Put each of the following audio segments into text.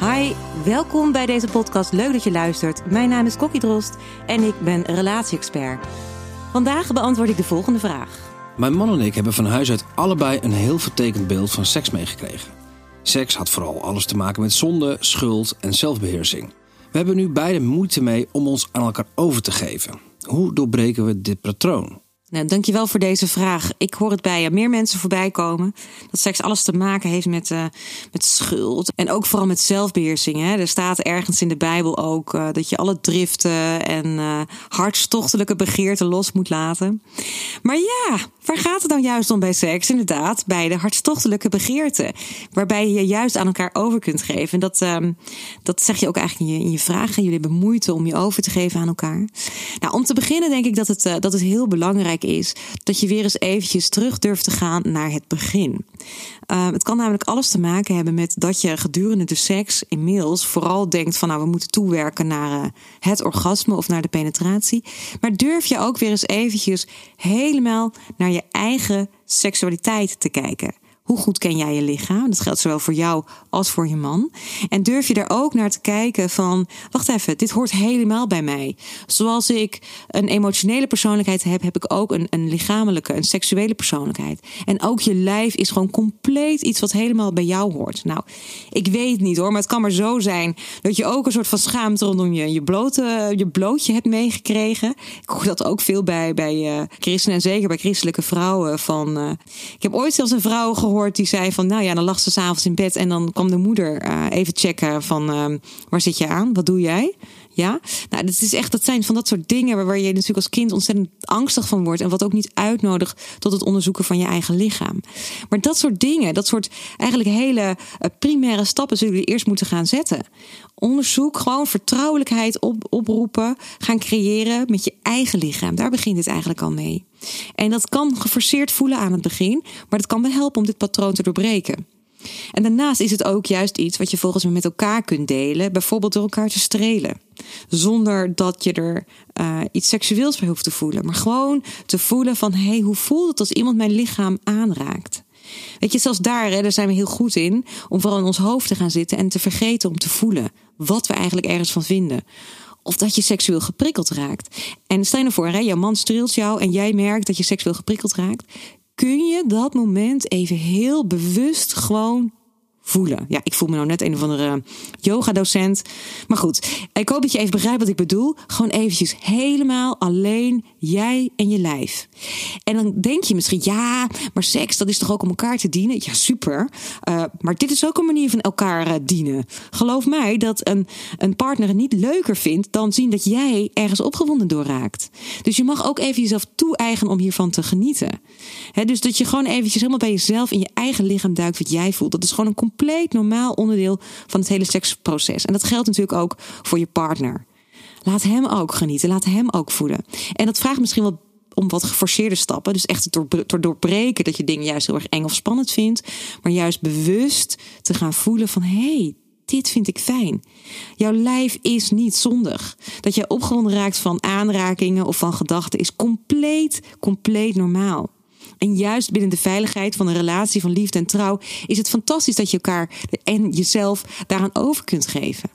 Hi, welkom bij deze podcast. Leuk dat je luistert. Mijn naam is Kokkie Drost en ik ben relatie-expert. Vandaag beantwoord ik de volgende vraag. Mijn man en ik hebben van huis uit allebei een heel vertekend beeld van seks meegekregen. Seks had vooral alles te maken met zonde, schuld en zelfbeheersing. We hebben nu beide moeite mee om ons aan elkaar over te geven. Hoe doorbreken we dit patroon? Nou, dankjewel voor deze vraag. Ik hoor het bij meer mensen voorbij komen. Dat seks alles te maken heeft met, uh, met schuld. En ook vooral met zelfbeheersing. Hè. Er staat ergens in de Bijbel ook uh, dat je alle driften en hartstochtelijke begeerten los moet laten. Maar ja, waar gaat het dan juist om bij seks? Inderdaad, bij de hartstochtelijke begeerten. Waarbij je je juist aan elkaar over kunt geven. En dat, uh, dat zeg je ook eigenlijk in je, in je vragen. Jullie hebben moeite om je over te geven aan elkaar. Nou, om te beginnen denk ik dat het, dat het heel belangrijk is dat je weer eens eventjes terug durft te gaan naar het begin. Uh, het kan namelijk alles te maken hebben met dat je gedurende de seks inmiddels vooral denkt van nou we moeten toewerken naar uh, het orgasme of naar de penetratie. Maar durf je ook weer eens eventjes helemaal naar je eigen seksualiteit te kijken. Hoe goed ken jij je lichaam? Dat geldt zowel voor jou als voor je man. En durf je er ook naar te kijken van, wacht even, dit hoort helemaal bij mij. Zoals ik een emotionele persoonlijkheid heb, heb ik ook een, een lichamelijke, een seksuele persoonlijkheid. En ook je lijf is gewoon compleet iets wat helemaal bij jou hoort. Nou, ik weet niet hoor, maar het kan maar zo zijn dat je ook een soort van schaamte rondom je, je, blote, je blootje hebt meegekregen. Ik hoor dat ook veel bij, bij uh, christenen en zeker bij christelijke vrouwen. Van, uh, ik heb ooit zelfs een vrouw gehoord die zei van, nou ja, dan lag ze s'avonds in bed en dan kwam de moeder uh, even checken van, uh, waar zit je aan? Wat doe jij? Ja, nou, dat is echt, dat zijn van dat soort dingen waar je natuurlijk als kind ontzettend angstig van wordt en wat ook niet uitnodigt tot het onderzoeken van je eigen lichaam. Maar dat soort dingen, dat soort eigenlijk hele uh, primaire stappen zullen jullie eerst moeten gaan zetten. Onderzoek, gewoon vertrouwelijkheid op, oproepen, gaan creëren met je eigen lichaam. Daar begint het eigenlijk al mee. En dat kan geforceerd voelen aan het begin, maar dat kan wel helpen om dit patroon te doorbreken. En daarnaast is het ook juist iets wat je volgens mij met elkaar kunt delen, bijvoorbeeld door elkaar te strelen. Zonder dat je er uh, iets seksueels bij hoeft te voelen, maar gewoon te voelen van hé, hey, hoe voelt het als iemand mijn lichaam aanraakt? Weet je, zelfs daar, hè, daar zijn we heel goed in om vooral in ons hoofd te gaan zitten en te vergeten om te voelen wat we eigenlijk ergens van vinden. Of dat je seksueel geprikkeld raakt. En stel je nou voor, hè, jouw man streelt jou en jij merkt dat je seksueel geprikkeld raakt kun je dat moment even heel bewust gewoon voelen. Ja, ik voel me nou net een of andere yoga-docent. Maar goed, ik hoop dat je even begrijpt wat ik bedoel. Gewoon eventjes helemaal alleen jij en je lijf. En dan denk je misschien, ja, maar seks, dat is toch ook om elkaar te dienen? Ja, super. Uh, maar dit is ook een manier van elkaar uh, dienen. Geloof mij dat een, een partner het niet leuker vindt dan zien dat jij ergens opgewonden door raakt. Dus je mag ook even jezelf toe-eigenen om hiervan te genieten. Dus dat je gewoon eventjes helemaal bij jezelf in je eigen lichaam duikt wat jij voelt. Dat is gewoon een compleet normaal onderdeel van het hele seksproces. En dat geldt natuurlijk ook voor je partner. Laat hem ook genieten, laat hem ook voelen. En dat vraagt misschien wel om wat geforceerde stappen. Dus echt het doorbreken dat je dingen juist heel erg eng of spannend vindt. Maar juist bewust te gaan voelen van hé, hey, dit vind ik fijn. Jouw lijf is niet zondig. Dat je opgewonden raakt van aanrakingen of van gedachten is compleet, compleet normaal. En juist binnen de veiligheid van een relatie van liefde en trouw is het fantastisch dat je elkaar en jezelf daaraan over kunt geven.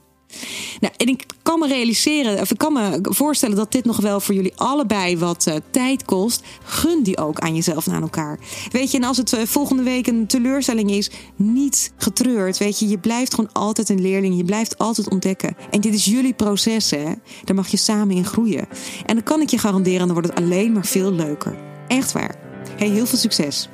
Nou, en ik kan me realiseren, of ik kan me voorstellen dat dit nog wel voor jullie allebei wat uh, tijd kost. Gun die ook aan jezelf en aan elkaar. Weet je, en als het uh, volgende week een teleurstelling is, niet getreurd. Weet je, je blijft gewoon altijd een leerling. Je blijft altijd ontdekken. En dit is jullie proces, hè? Daar mag je samen in groeien. En dan kan ik je garanderen, dan wordt het alleen maar veel leuker. Echt waar. Hey, heel veel succes.